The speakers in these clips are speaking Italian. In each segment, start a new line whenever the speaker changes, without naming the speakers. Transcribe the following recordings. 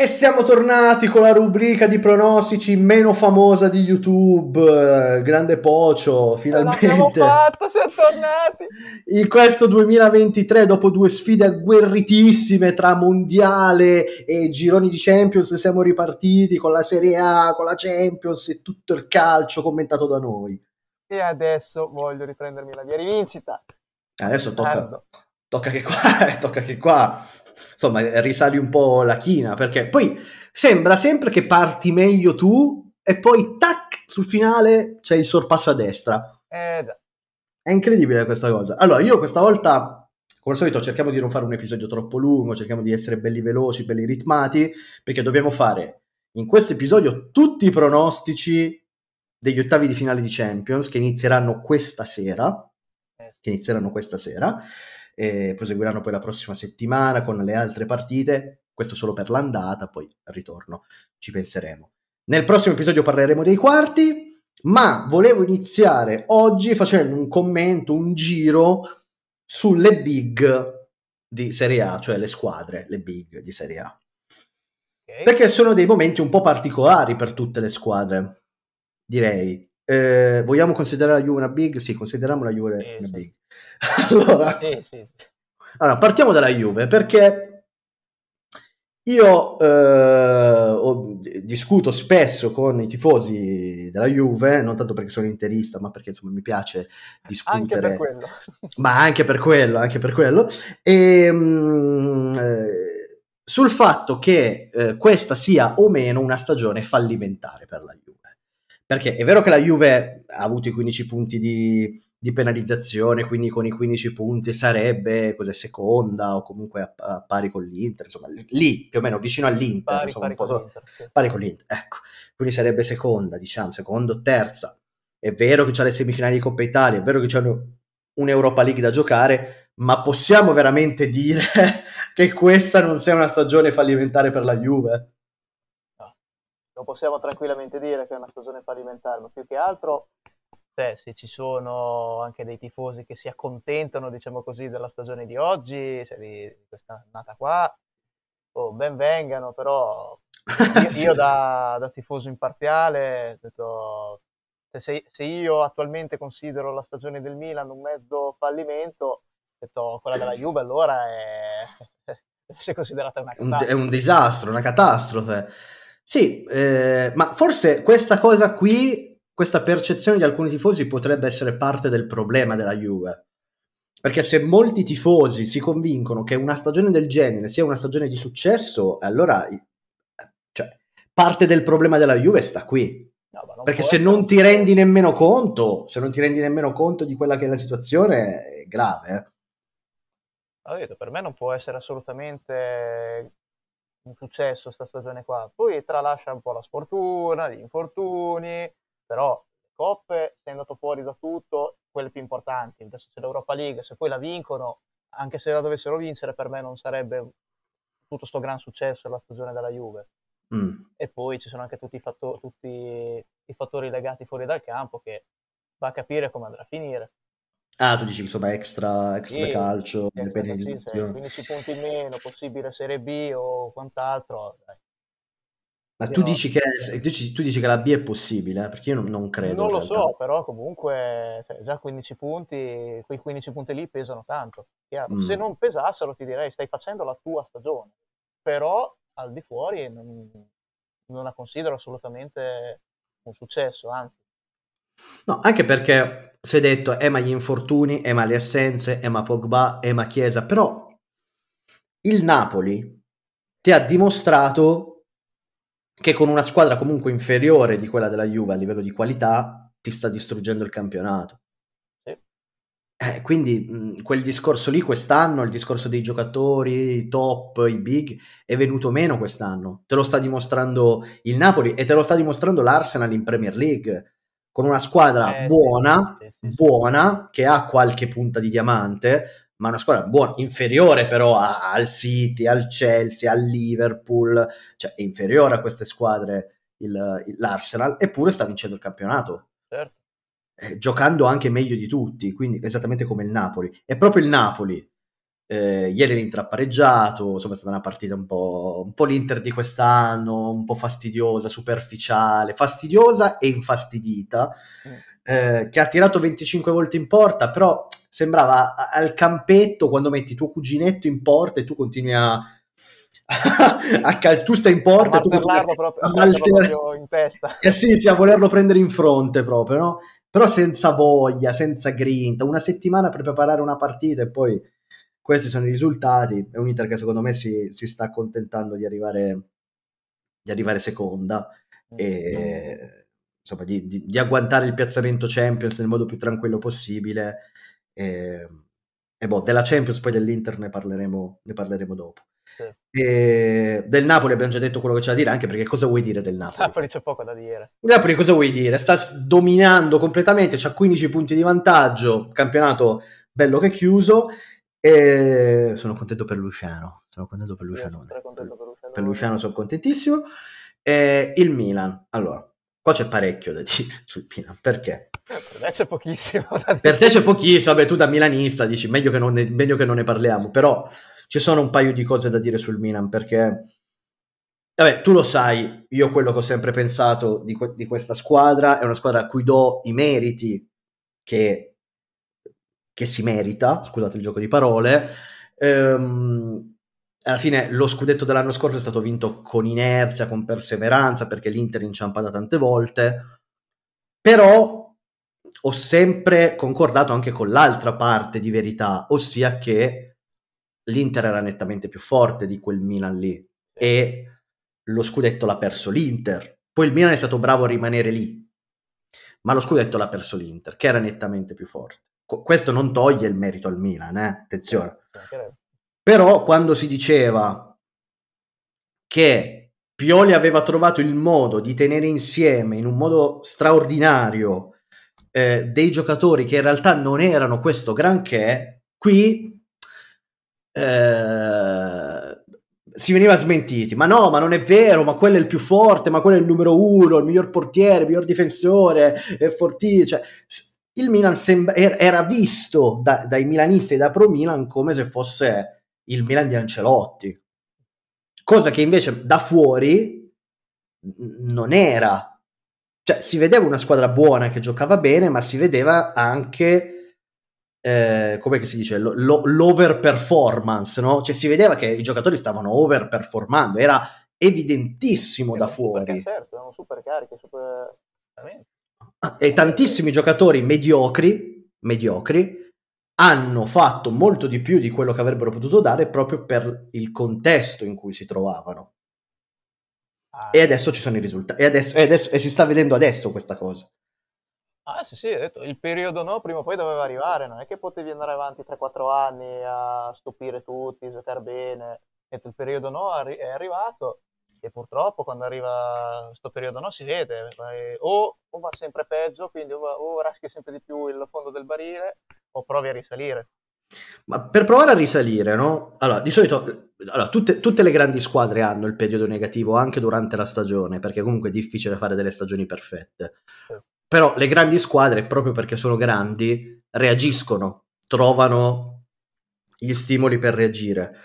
E siamo tornati con la rubrica di pronostici meno famosa di YouTube, grande Pocio, finalmente.
L'abbiamo fatta, siamo tornati.
In questo 2023, dopo due sfide agguerritissime tra mondiale e gironi di Champions, siamo ripartiti con la Serie A, con la Champions e tutto il calcio commentato da noi.
E adesso voglio riprendermi la via rivincita.
Adesso tocca, tocca che qua, tocca che qua insomma, risali un po' la china, perché poi sembra sempre che parti meglio tu e poi tac, sul finale c'è il sorpasso a destra.
Eh,
È incredibile questa cosa. Allora, io questa volta, come al solito, cerchiamo di non fare un episodio troppo lungo, cerchiamo di essere belli veloci, belli ritmati, perché dobbiamo fare in questo episodio tutti i pronostici degli ottavi di finale di Champions che inizieranno questa sera, eh. che inizieranno questa sera, e proseguiranno poi la prossima settimana con le altre partite. Questo solo per l'andata, poi al ritorno ci penseremo. Nel prossimo episodio parleremo dei quarti, ma volevo iniziare oggi facendo un commento, un giro sulle big di Serie A, cioè le squadre, le big di Serie A. Okay. Perché sono dei momenti un po' particolari per tutte le squadre, direi. Eh, vogliamo considerare la Juve una big? Sì, consideriamo la Juve una sì. big. allora, sì, sì. allora, partiamo dalla Juve perché io eh, ho, discuto spesso con i tifosi della Juve, non tanto perché sono interista, ma perché insomma mi piace discutere.
Anche per quello.
ma anche per quello, anche per quello. E, mh, mm, eh, sul fatto che eh, questa sia o meno una stagione fallimentare per la Juve. Perché è vero che la Juve ha avuto i 15 punti di, di penalizzazione, quindi con i 15 punti sarebbe cos'è, seconda o comunque a, a, pari con l'Inter, insomma lì più o meno vicino all'Inter,
pari,
insomma,
pari, con, l'Inter
sì. pari con l'Inter, ecco, quindi sarebbe seconda, diciamo, secondo o terza. È vero che c'ha le semifinali di Coppa Italia, è vero che c'è un'Europa League da giocare, ma possiamo veramente dire che questa non sia una stagione fallimentare per la Juve?
Lo possiamo tranquillamente dire che è una stagione fallimentare, ma più che altro cioè, se ci sono anche dei tifosi che si accontentano, diciamo così, della stagione di oggi, cioè di, questa annata qua, oh, ben vengano, però io, io da, da, tifoso imparziale, detto, se, se, io attualmente considero la stagione del Milan un mezzo fallimento, detto, quella della Juve allora è, è considerata una
catastrofe. È un disastro, una catastrofe. Sì, eh, ma forse questa cosa qui, questa percezione di alcuni tifosi potrebbe essere parte del problema della Juve. Perché se molti tifosi si convincono che una stagione del genere sia una stagione di successo, allora cioè, parte del problema della Juve sta qui. No, Perché se non ti rendi nemmeno conto, se non ti rendi nemmeno conto di quella che è la situazione, è grave.
Eh? per me non può essere assolutamente un successo questa stagione qua. Poi tralascia un po' la sfortuna, gli infortuni, però le coppe, sei andato fuori da tutto, quelle più importanti. Adesso c'è l'Europa League, se poi la vincono, anche se la dovessero vincere, per me non sarebbe tutto questo gran successo la stagione della Juve. Mm. E poi ci sono anche tutti i, fattori, tutti i fattori legati fuori dal campo che va a capire come andrà a finire.
Ah, tu dici insomma extra, extra
sì,
calcio,
sì, penalizzazioni. 15 punti in meno, possibile Serie B o quant'altro. Dai.
Ma tu dici, che, tu, dici, tu dici, che, la B è possibile? Eh? Perché io non, non credo.
Non lo so, però comunque cioè, già 15 punti, quei 15 punti lì pesano tanto. Mm. Se non pesassero ti direi stai facendo la tua stagione, però al di fuori non, non la considero assolutamente un successo, anzi
No, anche perché si è detto, eh ma gli infortuni, eh ma le assenze, eh ma Pogba, eh ma Chiesa, però il Napoli ti ha dimostrato che con una squadra comunque inferiore di quella della Juve a livello di qualità ti sta distruggendo il campionato. Eh, quindi mh, quel discorso lì quest'anno, il discorso dei giocatori, i top, i big, è venuto meno quest'anno. Te lo sta dimostrando il Napoli e te lo sta dimostrando l'Arsenal in Premier League con una squadra eh, buona, sì, sì, sì, buona, che ha qualche punta di diamante, ma una squadra buona, inferiore però a, al City, al Chelsea, al Liverpool, cioè è inferiore a queste squadre il, il, l'Arsenal, eppure sta vincendo il campionato.
Certo.
Eh, giocando anche meglio di tutti, quindi esattamente come il Napoli. È proprio il Napoli Eh, ieri l'Inter ha pareggiato, insomma è stata una partita un po', un po' l'Inter di quest'anno, un po' fastidiosa, superficiale, fastidiosa e infastidita, mm. eh, che ha tirato 25 volte in porta, però sembrava al campetto quando metti tuo cuginetto in porta e tu continui a... a cal- tu stai in porta
a tu proprio, a proprio in testa
eh sì, sì, a volerlo prendere in fronte proprio no? però senza voglia, senza grinta una settimana per preparare una partita e poi questi sono i risultati. È un Inter che secondo me si, si sta accontentando di arrivare, di arrivare seconda e insomma, di, di, di, agguantare il piazzamento Champions nel modo più tranquillo possibile. E, e boh, della Champions poi dell'Inter ne parleremo, ne parleremo dopo. E del Napoli abbiamo già detto quello che c'è da dire, anche perché cosa vuoi dire del Napoli?
Napoli c'è poco da dire.
Napoli cosa vuoi dire? Sta dominando completamente, ha 15 punti di vantaggio, campionato bello che chiuso e sono contento per Luciano. Sono contento per Luciano. Per Luciano. per Luciano sono contentissimo. E il Milan. Allora, qua c'è parecchio da dire sul Milan. Perché?
Eh, per me c'è pochissimo.
Per te c'è pochissimo. Vabbè, tu da milanista dici meglio che, non ne, meglio che non ne parliamo. Però ci sono un paio di cose da dire sul Milan perché... Vabbè, tu lo sai, io quello che ho sempre pensato di, que- di questa squadra è una squadra a cui do i meriti che che si merita, scusate il gioco di parole. Ehm, alla fine lo scudetto dell'anno scorso è stato vinto con inerzia, con perseveranza, perché l'Inter inciampa da tante volte, però ho sempre concordato anche con l'altra parte di verità, ossia che l'Inter era nettamente più forte di quel Milan lì e lo scudetto l'ha perso l'Inter. Poi il Milan è stato bravo a rimanere lì, ma lo scudetto l'ha perso l'Inter, che era nettamente più forte questo non toglie il merito al Milan, eh? attenzione. Però quando si diceva che Pioli aveva trovato il modo di tenere insieme in un modo straordinario eh, dei giocatori che in realtà non erano questo granché, qui eh, si veniva smentiti. Ma no, ma non è vero, ma quello è il più forte, ma quello è il numero uno, il miglior portiere, il miglior difensore, è fortissimo. Cioè, il Milan sembra, er, era visto da, dai milanisti e da Pro Milan come se fosse il Milan di Ancelotti, cosa che invece da fuori non era. Cioè, si vedeva una squadra buona che giocava bene, ma si vedeva anche, eh, come si dice, lo, lo, l'overperformance, no? Cioè, si vedeva che i giocatori stavano overperformando, era evidentissimo da fuori.
Certo, erano super carichi, super
e tantissimi giocatori mediocri, mediocri hanno fatto molto di più di quello che avrebbero potuto dare proprio per il contesto in cui si trovavano. Ah, e adesso ci sono i risultati. E, adesso, e, adesso, e si sta vedendo adesso questa cosa.
Ah, sì, sì, detto, il periodo no, prima o poi doveva arrivare, non è che potevi andare avanti 3-4 anni a stupire tutti, giocare bene. Detto, il periodo no è arrivato e purtroppo quando arriva questo periodo no si vede o, o, va sempre peggio quindi o, va, o raschi sempre di più il fondo del barile o provi a risalire
ma per provare a risalire no? allora di solito allora, tutte, tutte, le grandi squadre hanno il periodo negativo anche durante la stagione perché comunque è difficile fare delle stagioni perfette sì. però le grandi squadre proprio perché sono grandi reagiscono trovano gli stimoli per reagire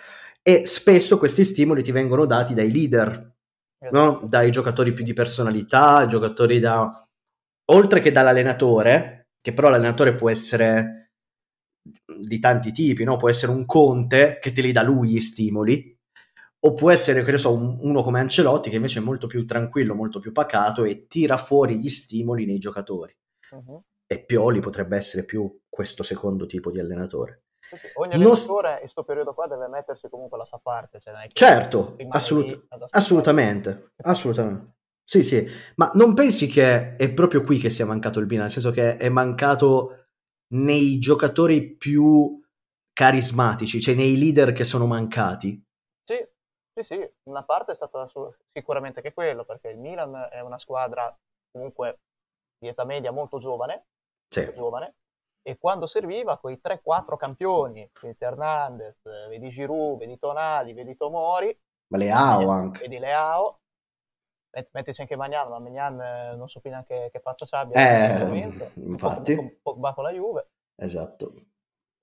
e spesso questi stimoli ti vengono dati dai leader, no? dai giocatori più di personalità, giocatori da... oltre che dall'allenatore, che però l'allenatore può essere di tanti tipi, no? può essere un conte che te li dà lui gli stimoli, o può essere, che ne so, un, uno come Ancelotti che invece è molto più tranquillo, molto più pacato e tira fuori gli stimoli nei giocatori. Uh-huh. E Pioli potrebbe essere più questo secondo tipo di allenatore.
Ogni allenatore in questo periodo qua deve mettersi comunque la sua parte. Cioè
certo, assolut- assolutamente, assolutamente. Sì, sì, ma non pensi che è proprio qui che sia mancato il Milan, nel senso che è mancato nei giocatori più carismatici, cioè nei leader che sono mancati?
Sì, sì, sì, una parte è stata sicuramente che quello, perché il Milan è una squadra comunque di età media molto giovane, sì. molto giovane e quando serviva quei 3-4 campioni, vedi Hernandez, vedi Giroud, vedi Tonali, vedi Tomori,
ma Leao anche.
Vedi Leao, mettici anche Magnan, ma Magnan eh, non so più neanche che faccia abbia.
Eh, infatti.
Un po' con la Juve.
Esatto.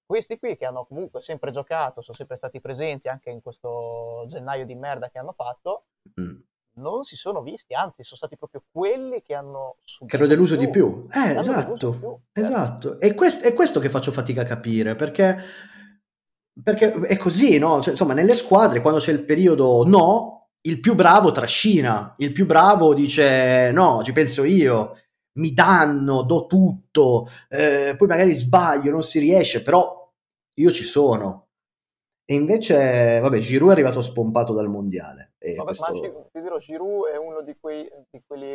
questi qui che hanno comunque sempre giocato, sono sempre stati presenti anche in questo gennaio di merda che hanno fatto, mm. Non si sono visti, anzi sono stati proprio quelli che hanno
che hanno deluso più. di più. Eh, esatto, più, certo. esatto. E quest- è questo che faccio fatica a capire, perché, perché è così, no? Cioè, insomma, nelle squadre quando c'è il periodo no, il più bravo trascina, il più bravo dice no, ci penso io, mi danno, do tutto, eh, poi magari sbaglio, non si riesce, però io ci sono. E invece, vabbè, Giroud è arrivato spompato dal mondiale.
Vabbè, questo... Ma ti dirò, Giroud è uno di, quei, di quelli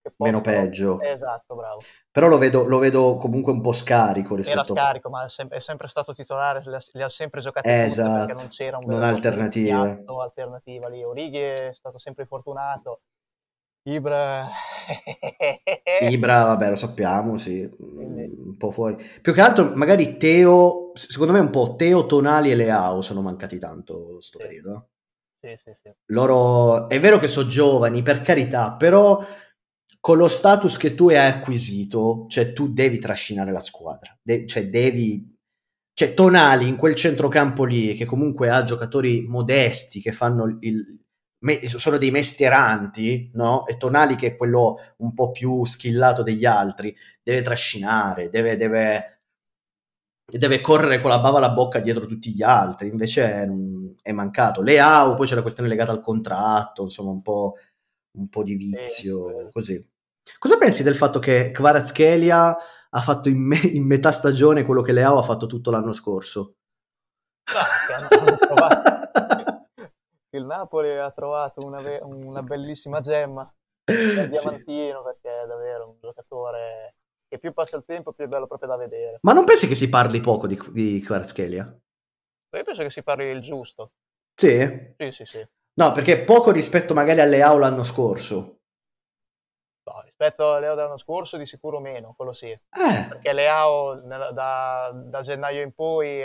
che
possono... Meno peggio.
Esatto, bravo.
Però lo vedo, lo vedo, comunque un po' scarico rispetto
Era scarico, ma è sempre, è sempre stato titolare, li ha, sempre giocati
esatto.
perché non c'era un
non alternativa.
alternativa lì. Orighi è stato sempre fortunato. Ibra...
Ibra, vabbè, lo sappiamo, sì, un po' fuori. Più che altro, magari Teo, secondo me un po' Teo, Tonali e Leao sono mancati tanto sto sì. periodo.
Sì, sì, sì.
Loro, è vero che sono giovani, per carità, però con lo status che tu hai acquisito, cioè tu devi trascinare la squadra, De- cioè devi... Cioè Tonali in quel centrocampo lì, che comunque ha giocatori modesti, che fanno il, me- sono dei mestieranti, no? E Tonali, che è quello un po' più skillato degli altri, deve trascinare, deve, deve, deve correre con la bava alla bocca dietro tutti gli altri. Invece mh, è mancato. Leao, poi c'è la questione legata al contratto, insomma, un po', un po di vizio, così. Cosa pensi del fatto che Kvaratskhelia ha fatto in, me- in metà stagione quello che Leao ha fatto tutto l'anno scorso?
Ah, il Napoli ha trovato una, una bellissima gemma del diamantino sì. perché è davvero un giocatore che più passa il tempo più è bello proprio da vedere.
Ma non pensi che si parli poco di, di Kvaratskhelia?
Io penso che si parli il giusto.
Sì?
Sì, sì, sì.
No, perché poco rispetto magari alle Leao l'anno scorso.
No, rispetto alle Leao dell'anno scorso di sicuro meno, quello sì.
Eh.
Perché Leao da, da gennaio in poi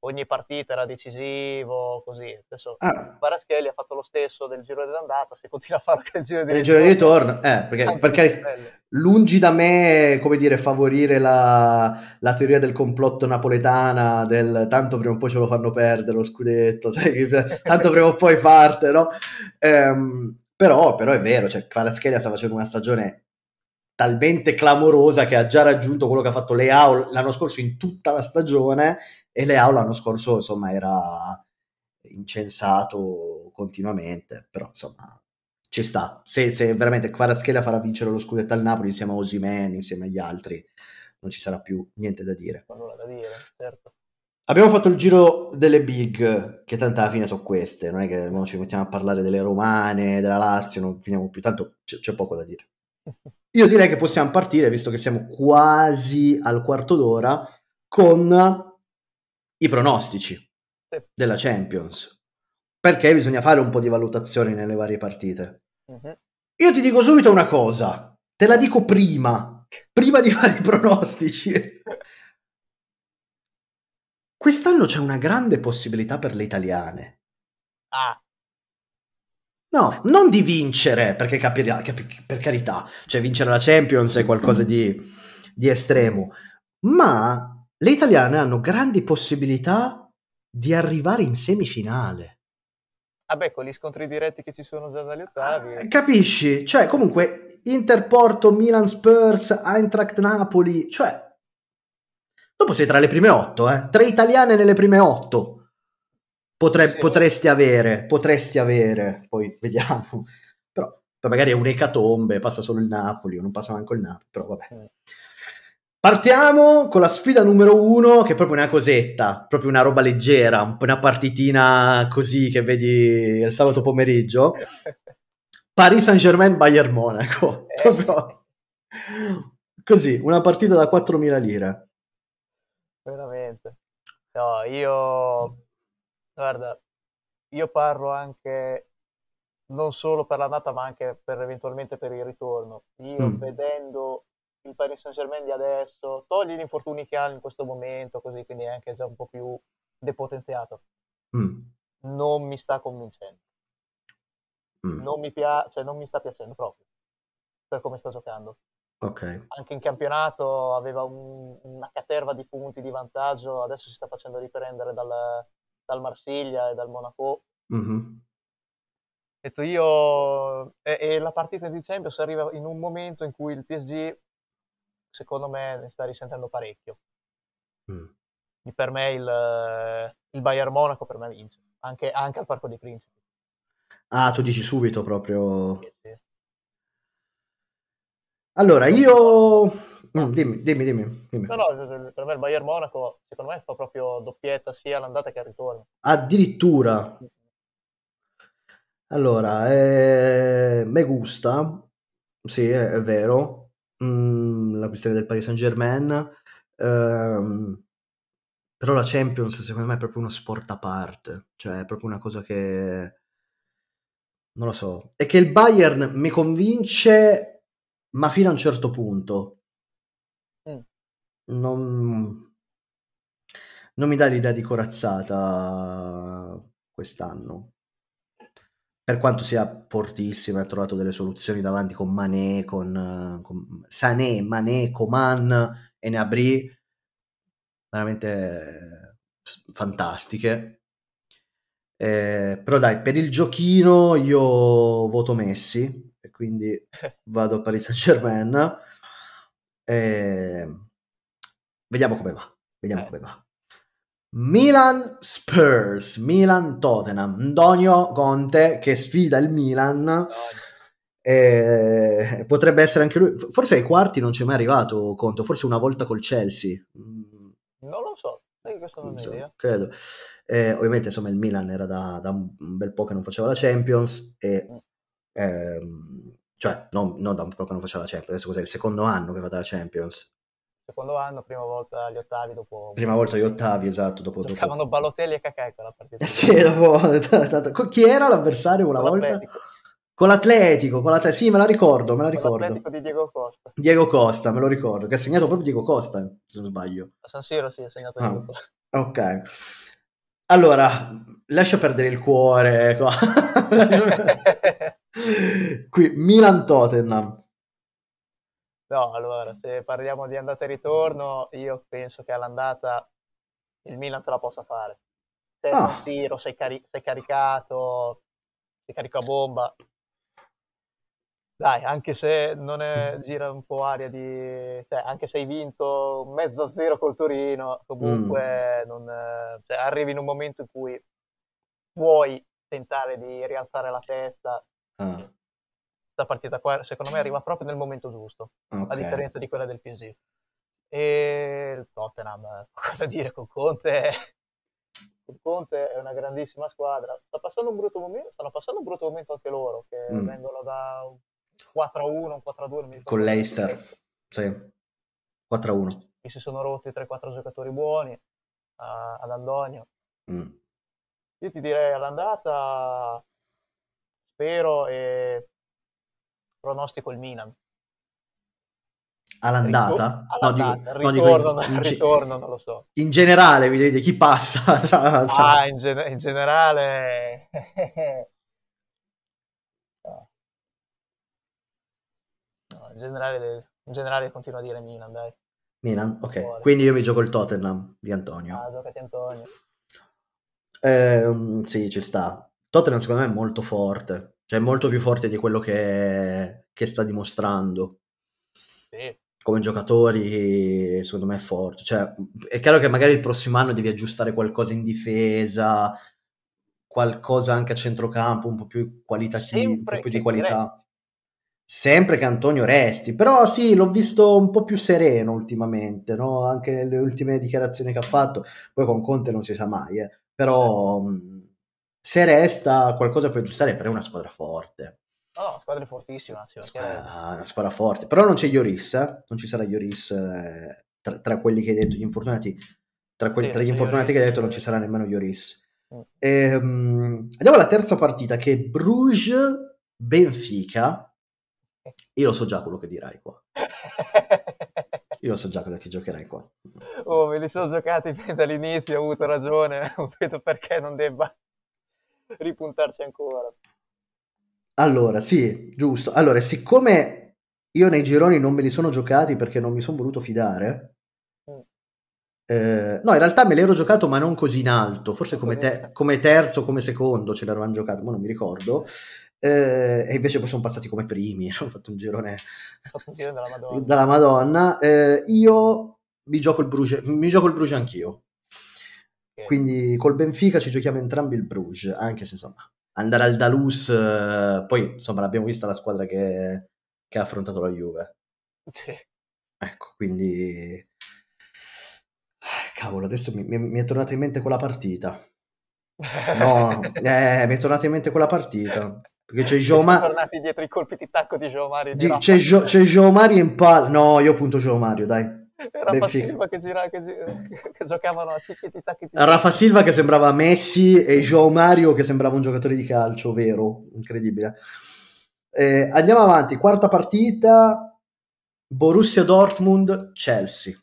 ogni partita era decisivo, così. Adesso ah. Baraschelli ha fatto lo stesso del giro dell'andata, se continua a fare il giro di ritorno.
giro di ritorno, eh, perché, perché lungi da me, come dire, favorire la, la, teoria del complotto napoletana, del tanto prima o poi ce lo fanno perdere lo scudetto, sai, tanto prima o poi parte, no? Ehm, però, però, è vero, cioè Kvaratskhelia sta facendo una stagione talmente clamorosa che ha già raggiunto quello che ha fatto Leao l'anno scorso in tutta la stagione e Leao l'anno scorso insomma era incensato continuamente, però insomma ci sta. Se, se veramente Kvaratskhelia farà vincere lo scudetto al Napoli insieme a Osimen, insieme agli altri, non ci sarà più niente da dire.
Da dire certo.
Abbiamo fatto il giro delle big, che tanto alla fine sono queste, non è che non ci mettiamo a parlare delle romane, della Lazio, non finiamo più, tanto c'è, c'è poco da dire. Io direi che possiamo partire, visto che siamo quasi al quarto d'ora, con i pronostici della Champions. Perché bisogna fare un po' di valutazioni nelle varie partite. Uh-huh. Io ti dico subito una cosa, te la dico prima, prima di fare i pronostici. Quest'anno c'è una grande possibilità per le italiane.
Ah.
No, non di vincere, perché capirà, capi, per carità, cioè vincere la Champions è qualcosa di, di estremo, ma le italiane hanno grandi possibilità di arrivare in semifinale.
Vabbè, con gli scontri diretti che ci sono già dagli ottavi.
Ah, capisci? Cioè, comunque, Interporto, Milan Spurs, Eintracht Napoli, cioè... Dopo sei tra le prime otto, eh? Tre italiane nelle prime otto. Potre-. Potresti avere, potresti avere, poi vediamo. Però, magari è un'ecatombe, passa solo il Napoli, o non passa manco il Napoli, però vabbè. Mm. Partiamo con la sfida numero uno, che è proprio una cosetta, proprio una roba leggera, una partitina così che vedi il sabato pomeriggio. Paris Saint-Germain Bayern Monaco, eh. proprio così, una partita da 4.000 lire.
Veramente. No, io guarda, io parlo anche non solo per l'andata, ma anche per eventualmente per il ritorno. Io mm. vedendo il Paris Saint Germain di adesso, togli gli infortuni che ha in questo momento, così quindi è anche già un po' più depotenziato. Mm. Non mi sta convincendo. Mm. Non, mi pia- cioè, non mi sta piacendo proprio per come sta giocando.
Ok.
Anche in campionato aveva un- una caterva di punti di vantaggio, adesso si sta facendo riprendere dal, dal Marsiglia e dal Monaco.
Mhm.
Ho detto io, e, e la partita di Champions arriva in un momento in cui il PSG, secondo me, ne sta risentendo parecchio.
Mm.
Per me il, il Bayern Monaco per me vince, anche, anche al Parco dei Principi.
Ah, tu dici subito proprio...
Sì, sì.
Allora, io... Mm, dimmi, dimmi, dimmi, dimmi.
No, no, per me il Bayern Monaco, secondo me, fa proprio doppietta sia all'andata che al ritorno.
Addirittura... Allora, eh, me gusta, sì, è, è vero, Mm, la questione del Paris Saint-Germain, ehm, però la Champions secondo me è proprio uno sport a parte, cioè è proprio una cosa che... non lo so, è che il Bayern mi convince, ma fino a un certo punto. Non, non mi dà l'idea di corazzata quest'anno. Per quanto sia fortissimo, ha trovato delle soluzioni davanti con Mané, con, con Sané, Mané, Coman e Gnabry, veramente fantastiche. Eh, però dai, per il giochino io voto Messi e quindi vado a Paris Saint-Germain. Eh, vediamo come va. Vediamo
Eh.
come va. Milan Spurs, Milan Tottenham, Antonio Conte che sfida il Milan. Eh, potrebbe essere anche lui. Forse ai quarti non c'è mai arrivato Conte, forse una volta col Chelsea. Mm,
Non lo so, questo non
non so,
idea.
credo. Eh, ovviamente, insomma, il Milan era da, da un un bel po' che non faceva la Champions e
Mm.
ehm, cioè, non, non da un po' che non faceva la Champions, adesso cos'è il secondo anno che fa la Champions.
Secondo anno, prima volta agli ottavi dopo...
Prima volta agli ottavi, esatto, dopo, dopo...
Giocavano Balotelli e in quella partita.
Eh sì, dopo... Con chi era l'avversario una
Con
volta?
l'Atletico.
Con l'Atletico, con l'Atletico, sì, me la ricordo, me la
Con
ricordo.
l'Atletico di Diego Costa.
Diego Costa, me lo ricordo, che ha segnato proprio Diego Costa, se non sbaglio.
A San Siro sì, ha segnato
Ah.
Diego Costa.
Ok. Allora, lascia perdere il cuore qua. Qui, Milan-Tottenham.
No, allora, se parliamo di andata e ritorno, io penso che all'andata il Milan ce la possa fare. Se
Ah.
San Siro, sei, cari- sei caricato, sei carico a bomba. Dai, anche se non è, gira un po' aria di... Cioè, anche se hai vinto mezzo a zero col Torino, comunque non, eh, cioè, arrivi in un momento in cui puoi tentare di rialzare la testa.
Ah,
Questa partita qua, secondo me, arriva proprio nel momento giusto a
ok.
differenza di quella del PSG. E il Tottenham, cosa dire, con Conte, con Conte è una grandissima squadra. Sta passando un brutto momento, stanno passando un brutto momento anche loro, che
Mm.
vengono da un 4-1, un 4-2, non mi ricordo
Con l'Eister, sì. 4-1.
Mi si sono rotti 3-4 giocatori buoni a- ad Andonio.
Mm.
Io ti direi all'andata, spero e pronostico il Milan.
All'andata?
Ritor-
No, dico,
all'andata,
no, dico
ritorno,
in, in ge-
ritorno, non lo so.
in generale, mi devi dire chi passa tra, tra-
Ah, in, gen- in generale... no. No, in generale, in generale continuo a dire Milan, dai.
Milan? Ok, quindi io mi gioco il Tottenham di Antonio.
Ah, giocati Antonio.
Ehm, sì, ci sta. Tottenham secondo me è molto forte, cioè è molto più forte di quello che, che sta dimostrando.
Sì,
Come giocatori, secondo me è forte. Cioè, è chiaro che magari il prossimo anno devi aggiustare qualcosa in difesa, qualcosa anche a centrocampo, un po' più qualitativo, un po' più di qualità. Sempre che Antonio resti, però sì, l'ho visto un po' più sereno ultimamente, no? Anche nelle ultime dichiarazioni che ha fatto, poi con Conte non si sa mai, eh. Però mh, se resta qualcosa puoi aggiustare, però è una squadra forte,
no, no, squadra fortissima, sì,
squadra, una squadra forte, però non c'è Ioris, eh? Non ci sarà Ioris eh, tra, tra quelli che hai detto, gli infortunati, tra, quelli-
Sì,
tra gli infortunati
Lloris,
che hai detto non ci sarà nemmeno Ioris.
Mm.
Ehm, andiamo alla terza partita che è Bruges-Benfica. Io lo so già quello che dirai qua. Io lo so già cosa ti giocherai qua.
Oh, me li sono giocati dall'inizio, ho avuto ragione, non vedo perché non debba ripuntarci ancora.
Allora, sì, giusto. Allora, siccome io nei gironi non me li sono giocati perché non mi sono voluto fidare.
Mm.
Eh, no, in realtà me l'ero giocato, ma non così in alto, forse come, te- come terzo come secondo ce l'eravamo giocato, ma non mi ricordo. Eh, e invece poi sono passati come primi, hanno fatto un girone,
della Madonna.
dalla Madonna. Eh, io mi gioco il Bruges, mi gioco il Bruges anch'io. Quindi col Benfica ci giochiamo entrambi il Bruges, anche se insomma andare al Dalus, eh, poi insomma l'abbiamo vista la squadra che, che ha affrontato la Juve.
Sì.
Ecco, quindi... eh, Cavolo, adesso mi, mi- è tornata in mente quella partita. No, eh, mi è tornata in mente quella partita. Perché c'è Joe
Sono tornati dietro i colpi di tacco di Gio Mario.
di- c'è, Gio- c'è Joe Mario in palla. No, io punto Joe Mario, dai.
Era
Benfica.
Silva che, gira, che, gi- che giocavano a ticchetti tacchetti.
Rafa Silva che sembrava Messi e Joe Mario che sembrava un giocatore di calcio, vero? Incredibile. Eh, andiamo avanti, quarta partita, Borussia Dortmund, Chelsea.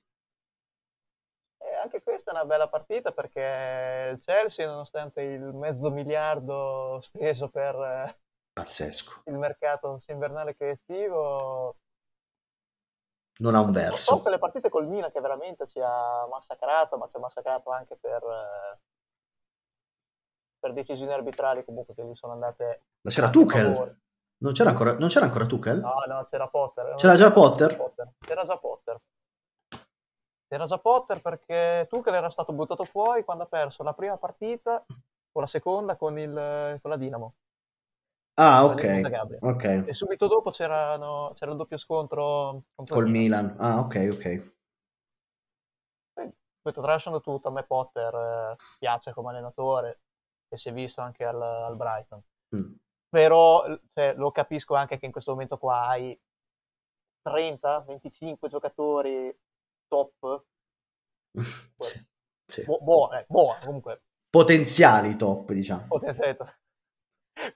E anche questa è una bella partita perché il Chelsea, nonostante il mezzo miliardo speso per eh,
Pazzesco,
il mercato sia invernale che estivo,
non ha un
forse
verso.
le partite col Milan che veramente ci ha massacrato, ma ci ha massacrato anche per, eh, per decisioni arbitrali comunque che gli sono andate
Ma c'era Tuchel? Non c'era ancora, non c'era ancora Tuchel?
No, no, c'era Potter.
C'era già Potter?
C'era già Potter. C'era già Potter perché Tuchel era stato buttato fuori quando ha perso la prima partita o la seconda con, il, con la Dinamo.
Ah, ok,
Gabria.
ok.
E subito dopo c'erano- c'era il doppio scontro contro
Col
il Milan.
Milan. Ah, ok, ok.
Poi tralasciando tutto, a me Potter eh, piace come allenatore e si è visto anche al, al Brighton.
Mm.
Però cioè, lo capisco anche che in questo momento qua hai 30, 25 giocatori top,
Sì, sì.
bu- buone, buone comunque,
Potenziali top, diciamo.
potenzialmente.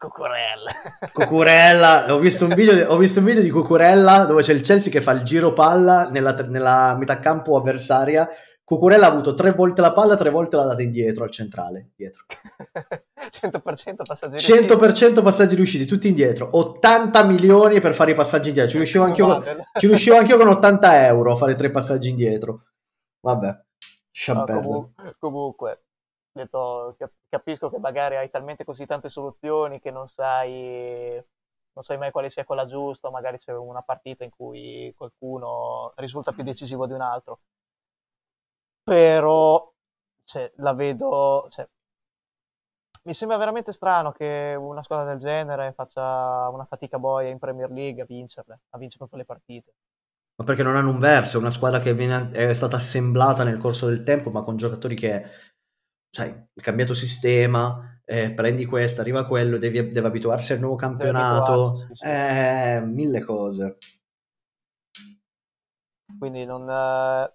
Cucurella.
Cucurella, ho visto, un video, ho visto un video di Cucurella dove c'è il Chelsea che fa il giro palla nella, nella metà campo avversaria. Cucurella ha avuto tre volte la palla, tre volte l'ha data indietro al centrale. Dietro.
100% passaggi riusciti.
100% passaggi riusciti, tutti indietro. 80 milioni per fare i passaggi indietro. Ci riuscivo anch'io con, ci riuscivo anch'io con 80 euro a fare tre passaggi indietro. Vabbè,
No,
lascia perdere.
comu- comunque, detto, cap- capisco che magari hai talmente così tante soluzioni che non sai, non sai mai quale sia quella giusta, magari c'è una partita in cui qualcuno risulta più decisivo di un altro. Però cioè, la vedo, cioè, mi sembra veramente strano che una squadra del genere faccia una fatica boia in Premier League a vincerle, a vincere proprio le partite.
Ma perché non hanno un verso, è una squadra che viene- è stata assemblata nel corso del tempo, ma con giocatori che, sai, cambiato sistema, eh, prendi questo, arriva quello, devi- deve abituarsi al nuovo campionato, eh, mille cose.
Quindi non, eh,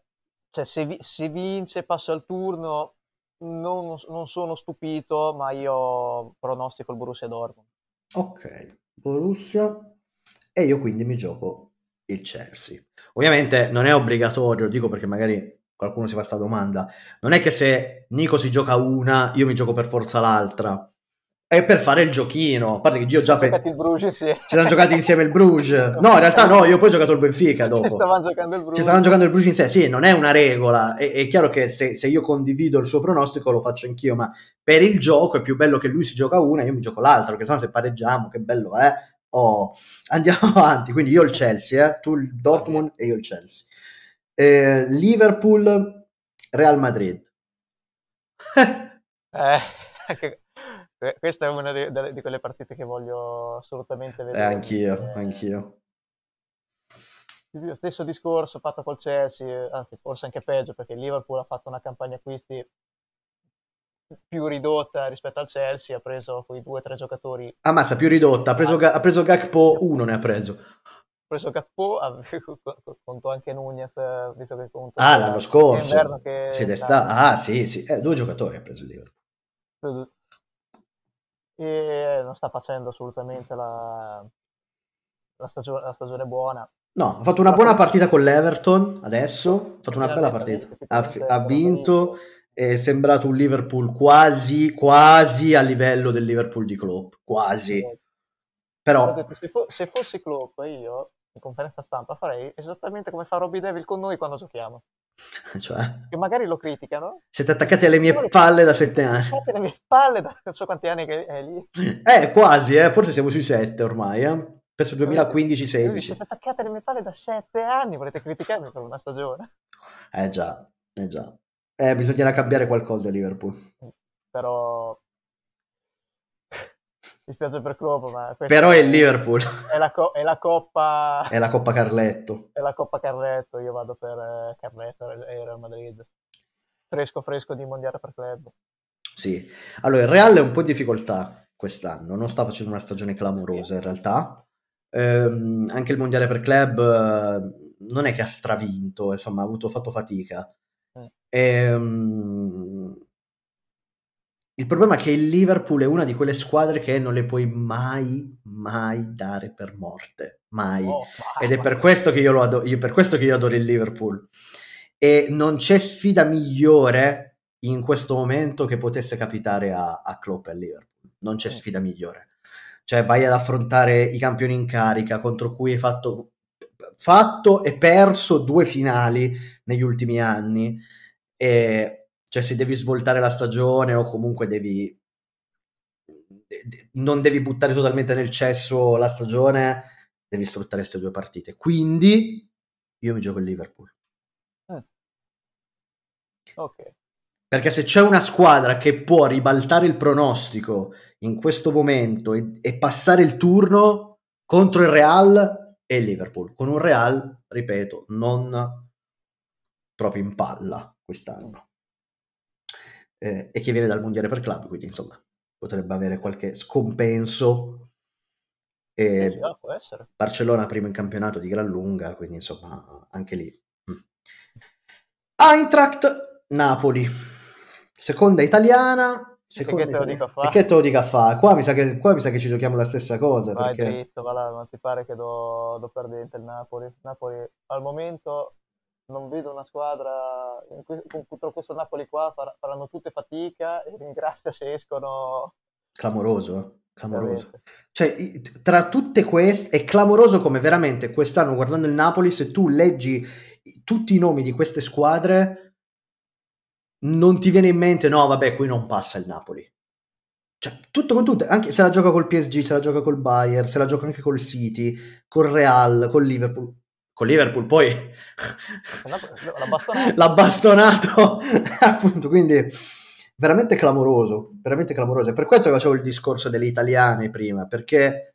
cioè, se, vi- se vince, passa il turno, non, non sono stupito, ma io pronostico il Borussia Dortmund.
Ok, Borussia. E io quindi mi gioco il Chelsea. Ovviamente non è obbligatorio, dico perché magari qualcuno si fa sta domanda. Non è che se Nico si gioca una, io mi gioco per forza l'altra. È per fare il giochino. A parte che io già... pe-
il Bruges, sì.
Ci siamo giocati insieme il Bruges. No, in realtà no, io poi ho giocato il Benfica
Ci
dopo.
stavano giocando il Bruges.
Ci stavano giocando il Bruges insieme. Sì, non è una regola. È, è chiaro che se, se io condivido il suo pronostico lo faccio anch'io, ma per il gioco è più bello che lui si gioca una e io mi gioco l'altra, perché sennò se pareggiamo, che bello è. Oh, andiamo avanti. Quindi io il Chelsea, eh? tu il Dortmund e io il Chelsea. Eh, Liverpool, Real Madrid.
Eh, questa è una di, di quelle partite che voglio assolutamente
Eh,
vedere.
anch'io,
perché-
anch'io.
Lo stesso discorso fatto col Chelsea, anzi forse anche peggio perché il Liverpool ha fatto una campagna acquisti più ridotta rispetto al Chelsea, ha preso quei due o tre giocatori,
Ammazza, più ridotta. Ha preso, Ga- ha preso Gakpo, uno ne ha preso.
Preso ha conto anche Nunez, eh, visto che conto
Ah, l'anno scorso.
che inverno.
sta- Ah, sì, sì. Eh, due giocatori ha preso il Liverpool.
E non sta facendo assolutamente la, la stagione, la stagione buona.
No, ha fatto una buona partita con l'Everton adesso, ha fatto una bella partita.
ha
Ha,
vinto,
è sembrato un Liverpool quasi, quasi a livello del Liverpool di Klopp, quasi. Però,
detto, se, fo- se fossi Klopp io in conferenza stampa farei esattamente come fa Robbie Devil con noi quando giochiamo.
Cioè,
Che magari lo criticano.
siete attaccati alle mie palle da sette anni.
Attaccate le mie palle da non so quanti anni che è lì.
Eh, quasi, eh. Forse siamo sui sette ormai, eh. Penso
Lui
2015-16.
dice, siete attaccate le mie palle da sette anni, volete criticarmi per una stagione?
Eh già, eh già. Eh, bisognerà cambiare qualcosa a Liverpool.
Però... Mi spiace per Klopp, ma
Però è il Liverpool.
è la, co- è la coppa...
È la Coppa Carletto.
È la Coppa Carretto, io vado per eh, Carretto e Real Madrid. Fresco fresco di mondiale per club.
Sì. Allora, il Real è un po' in difficoltà quest'anno. Non sta facendo una stagione clamorosa in realtà. Ehm, anche il mondiale per club eh, non è che ha stravinto, insomma, ha avuto, fatto fatica.
Mm.
Ehm, il problema è che il Liverpool è una di quelle squadre che non le puoi mai, mai dare per morte. Mai.
Oh,
Ed è per questo che io lo adoro, per questo che io adoro il Liverpool. E non c'è sfida migliore in questo momento che potesse capitare a, a Klopp e al Liverpool. Non c'è
Mm.
sfida migliore. Cioè, vai ad affrontare i campioni in carica contro cui hai fatto, fatto e perso due finali negli ultimi anni. E cioè, se devi svoltare la stagione o comunque devi non devi buttare totalmente nel cesso la stagione, devi sfruttare queste due partite. Quindi io mi gioco il Liverpool.
Ok.
Perché se c'è una squadra che può ribaltare il pronostico in questo momento e, e passare il turno contro il Real, è il Liverpool. Con un Real, ripeto, non proprio in palla quest'anno. Eh, e che viene dal mondiale per club, quindi insomma potrebbe avere qualche scompenso. E
Sì, ah, può essere.
Barcellona primo in campionato di gran lunga, quindi insomma anche lì. Mm. Eintracht Napoli, seconda italiana. Seconda
che te lo dico a fa?
E che te lo dica fa? Qua mi sa che, qua mi sa che ci giochiamo la stessa cosa.
Vai
perché...
dritto, va là, non ti pare che do, do perdente il Napoli? Napoli al momento non vedo una squadra cui, contro questo Napoli qua far- faranno tutte fatica e ringrazia se escono
Clamoroso, eh, clamoroso. Cioè, tra tutte queste, è clamoroso come veramente quest'anno, guardando il Napoli, se tu leggi tutti i nomi di queste squadre, non ti viene in mente, no, vabbè, qui non passa il Napoli. Cioè, tutto con tutto, anche se la gioca col PSG, se la gioca col Bayern, se la gioca anche col City, col Real, col Liverpool. Col Liverpool poi
l'ha bastonato.
l'ha bastonato, appunto, quindi veramente clamoroso, veramente clamoroso. È per questo che facevo il discorso delle italiane prima, perché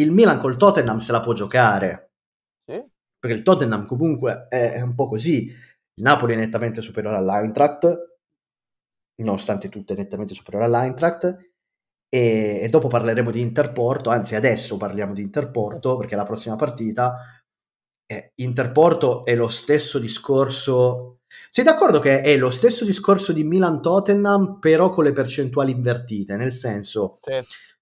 il Milan col Tottenham se la può giocare,
Sì?
perché il Tottenham comunque è, è un po' così. Il Napoli è nettamente superiore all'Eintracht, nonostante tutto è nettamente superiore all'Eintracht. E, e dopo parleremo di Interporto, anzi adesso parliamo di Interporto perché la prossima partita eh, Interporto è lo stesso discorso. Sei d'accordo che è lo stesso discorso di Milan-Tottenham, però con le percentuali invertite? Nel senso,
Sì.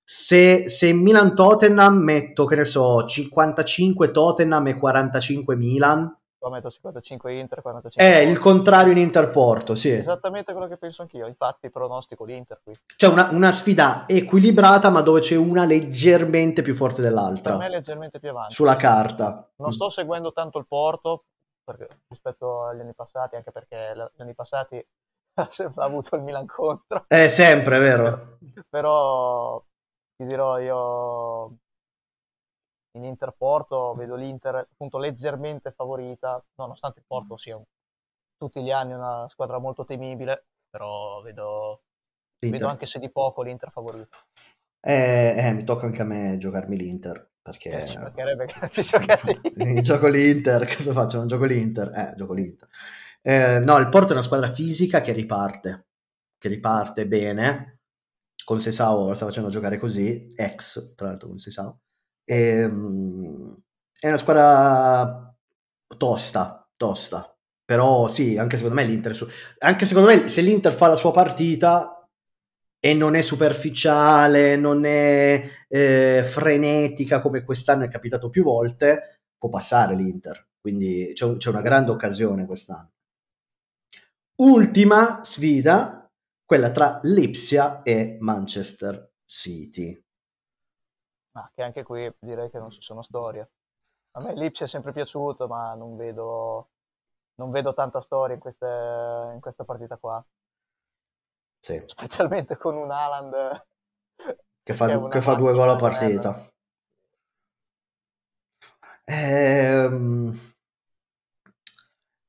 se, se Milan-Tottenham metto, che ne so, 55 Tottenham e 45 Milan,
Qua metto 55 Inter, 45
è il contrario in Interporto, sì.
Esattamente quello che penso anch'io. Infatti pronostico l'Inter qui.
C'è una, una sfida equilibrata, ma dove c'è una leggermente più forte
Per
dell'altra,
me è leggermente più avanti.
sulla carta.
Non sto seguendo tanto il Porto perché- rispetto agli anni passati, anche perché gli anni passati ha sempre avuto il Milan contro.
È sempre, vero?
Però ti dirò io in Inter Porto vedo l'Inter appunto leggermente favorita, nonostante il Porto sia un- tutti gli anni una squadra molto temibile, però vedo, vedo anche se di poco l'Inter favorita.
Eh, eh, mi tocca anche a me giocarmi l'Inter, perché...
Eh, ci mancherebbe che giocassi.
Gioco l'Inter, cosa faccio? Non gioco l'Inter? Eh, gioco l'Inter. Eh, no, il Porto è una squadra fisica che riparte, che riparte bene. Con Sesao lo sta facendo giocare così, ex, tra l'altro con Sesao. Ehm, è una squadra tosta, tosta. Però sì, anche secondo me l'Inter... Anche secondo me se l'Inter fa la sua partita e non è superficiale, non è eh, frenetica come quest'anno è capitato più volte, può passare l'Inter. Quindi c'è, c'è una grande occasione quest'anno. Ultima sfida, quella tra Lipsia e Manchester City.
Ma che anche qui direi che non ci sono storie. A me Lipsi è sempre piaciuto, ma non vedo, non vedo tanta storia in, queste, in questa partita qua.
Sì.
Specialmente con un Haaland
che fa, che fa due gol a partita. Ehm,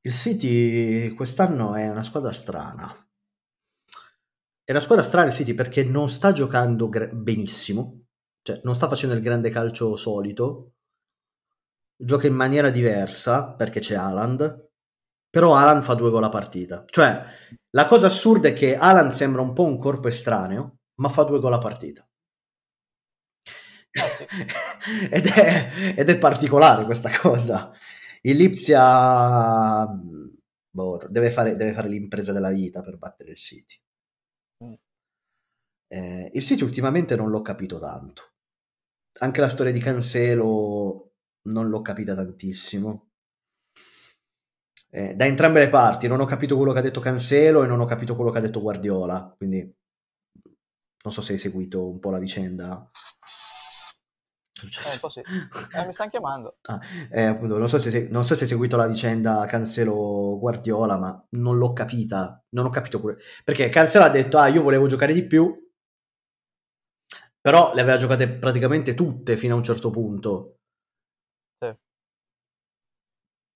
il City quest'anno è una squadra strana. È una squadra strana il City perché non sta giocando benissimo, cioè non sta facendo il grande calcio solito, gioca in maniera diversa perché c'è Haaland, però Haaland fa due gol a partita. Cioè, la cosa assurda è che Haaland sembra un po' un corpo estraneo, ma fa due gol a partita. Eh ed, è, ed, è, particolare questa cosa. Il Lipsia boh, deve, fare, deve, fare, l'impresa della vita per battere il City. Mm. Eh, il City ultimamente non l'ho capito tanto. Anche la storia di Cancelo non l'ho capita tantissimo. Eh, da entrambe le parti non ho capito quello che ha detto Cancelo e non ho capito quello che ha detto Guardiola. Quindi non so se hai seguito un po' la vicenda.
Eh, eh, mi stanno chiamando.
Ah, eh, appunto, non, so se, non so se hai seguito la vicenda Cancelo Guardiola, ma non l'ho capita. Non ho capito que- perché Cancelo ha detto: Ah, io volevo giocare di più, però le aveva giocate praticamente tutte fino a un certo punto. Sì.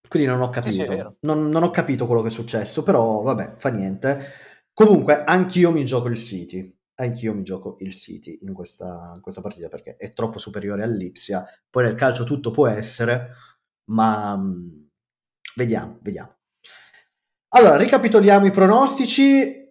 Quindi non ho capito. Sì, non, non ho capito quello che è successo, però vabbè, fa niente. Comunque, anch'io mi gioco il City anch'io mi gioco il City in questa, in questa partita perché è troppo superiore all'Ipsia. Poi nel calcio tutto può essere, ma mm, vediamo, vediamo. Allora, ricapitoliamo i pronostici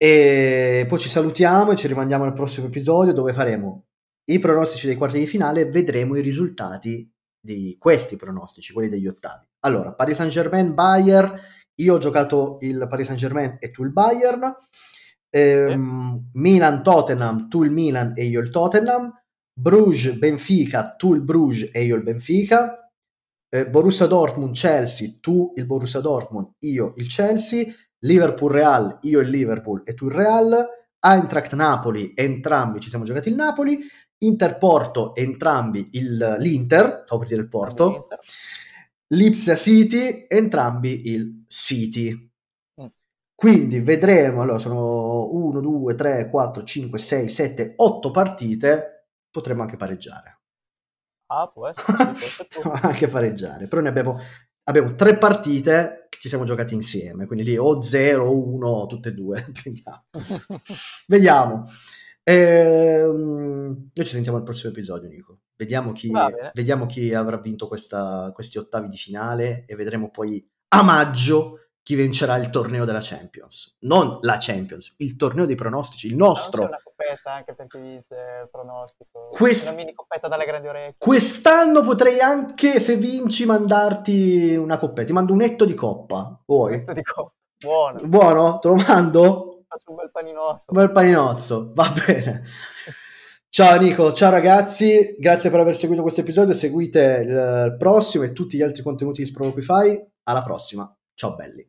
e poi ci salutiamo e ci rimandiamo al prossimo episodio dove faremo i pronostici dei quarti di finale e vedremo i risultati di questi pronostici, quelli degli ottavi. Allora, Paris Saint-Germain, Bayern, io ho giocato il Paris Saint-Germain e tu il Bayern. Ehm, Milan Tottenham, tu il Milan e io il Tottenham, Bruges Benfica, tu il Bruges e io il Benfica, eh, Borussia Dortmund Chelsea, tu il Borussia Dortmund, io il Chelsea, Liverpool Real, io il Liverpool e tu il Real, Eintracht Napoli, entrambi ci siamo giocati il Napoli, Inter Porto, entrambi il, l'Inter, stavo per dire il Porto, Lipsia City, entrambi il City. Quindi vedremo, allora sono 1, 2, 3, 4, 5, 6, 7, 8 partite, potremmo anche pareggiare.
Ah, può essere.
Può anche pareggiare, però ne abbiamo, abbiamo tre partite che ci siamo giocati insieme, quindi lì o 0 o 1, tutte e due. Vediamo. Vediamo. Ehm, noi ci sentiamo al prossimo episodio, Nico. Vediamo chi, vediamo chi avrà vinto questa, questi ottavi di finale e vedremo poi a maggio chi vincerà il torneo della Champions. Non la Champions, il torneo dei pronostici, il nostro.
Coppetta anche per chi dice pronostico. Quest... Una mini coppetta dalle grandi orecchie.
Quest'anno potrei anche, se vinci, mandarti una coppetta. Ti mando un netto di coppa. Vuoi? Un netto
di coppa. Buono.
Buono? Te lo mando?
Faccio un bel paninozzo.
Un bel paninozzo, va bene. Ciao Nico, ciao ragazzi, grazie per aver seguito questo episodio, seguite il prossimo e tutti gli altri contenuti di Sproloquify, alla prossima, ciao belli.